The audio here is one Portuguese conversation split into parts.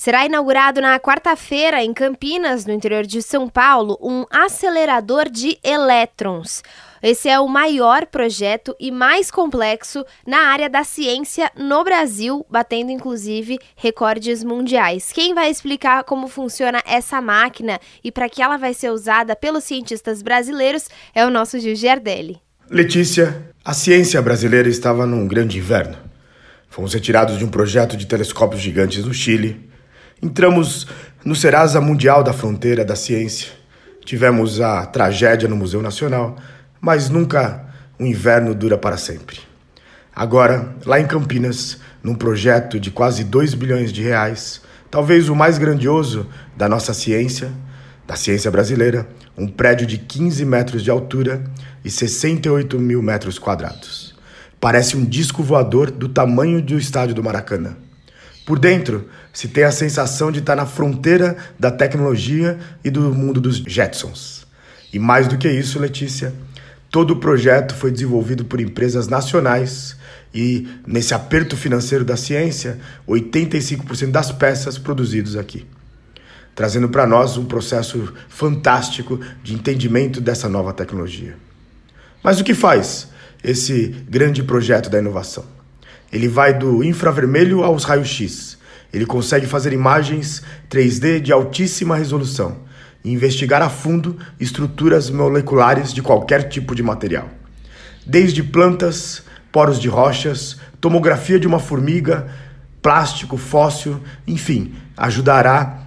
Será inaugurado na quarta-feira, em Campinas, no interior de São Paulo, um acelerador de elétrons. Esse é o maior projeto e mais complexo na área da ciência no Brasil, batendo inclusive recordes mundiais. Quem vai explicar como funciona essa máquina e para que ela vai ser usada pelos cientistas brasileiros é o nosso Gil Giardelli. Letícia, a ciência brasileira estava num grande inverno. Fomos retirados de um projeto de telescópios gigantes no Chile Entramos no Serasa Mundial da Fronteira da Ciência. Tivemos a tragédia no Museu Nacional, mas nunca o inverno dura para sempre. Agora, lá em Campinas, num projeto de quase 2 bilhões de reais, talvez o mais grandioso da nossa ciência, da ciência brasileira, um prédio de 15 metros de altura e 68 mil metros quadrados. Parece um disco voador do tamanho do estádio do Maracanã. Por dentro, se tem a sensação de estar na fronteira da tecnologia e do mundo dos Jetsons. E mais do que isso, Letícia, todo o projeto foi desenvolvido por empresas nacionais e, nesse aperto financeiro da ciência, 85% das peças produzidas aqui. Trazendo para nós um processo fantástico de entendimento dessa nova tecnologia. Mas o que faz esse grande projeto da inovação? Ele vai do infravermelho aos raios-x. Ele consegue fazer imagens 3D de altíssima resolução e investigar a fundo estruturas moleculares de qualquer tipo de material. Desde plantas, poros de rochas, tomografia de uma formiga, plástico, fóssil, enfim, ajudará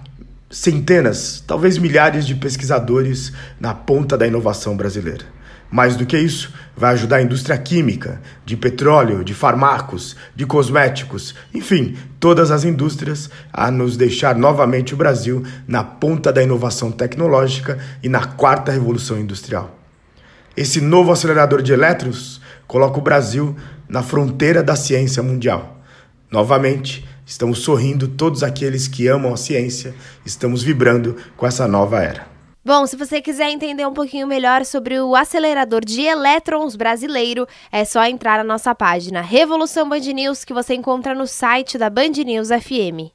centenas, talvez milhares de pesquisadores na ponta da inovação brasileira. Mais do que isso, vai ajudar a indústria química, de petróleo, de farmacos, de cosméticos, enfim, todas as indústrias a nos deixar novamente o Brasil na ponta da inovação tecnológica e na quarta revolução industrial. Esse novo acelerador de elétrons coloca o Brasil na fronteira da ciência mundial. Novamente, estamos sorrindo todos aqueles que amam a ciência, estamos vibrando com essa nova era. Bom, se você quiser entender um pouquinho melhor sobre o acelerador de elétrons brasileiro, é só entrar na nossa página Revolução Band News que você encontra no site da Band News FM.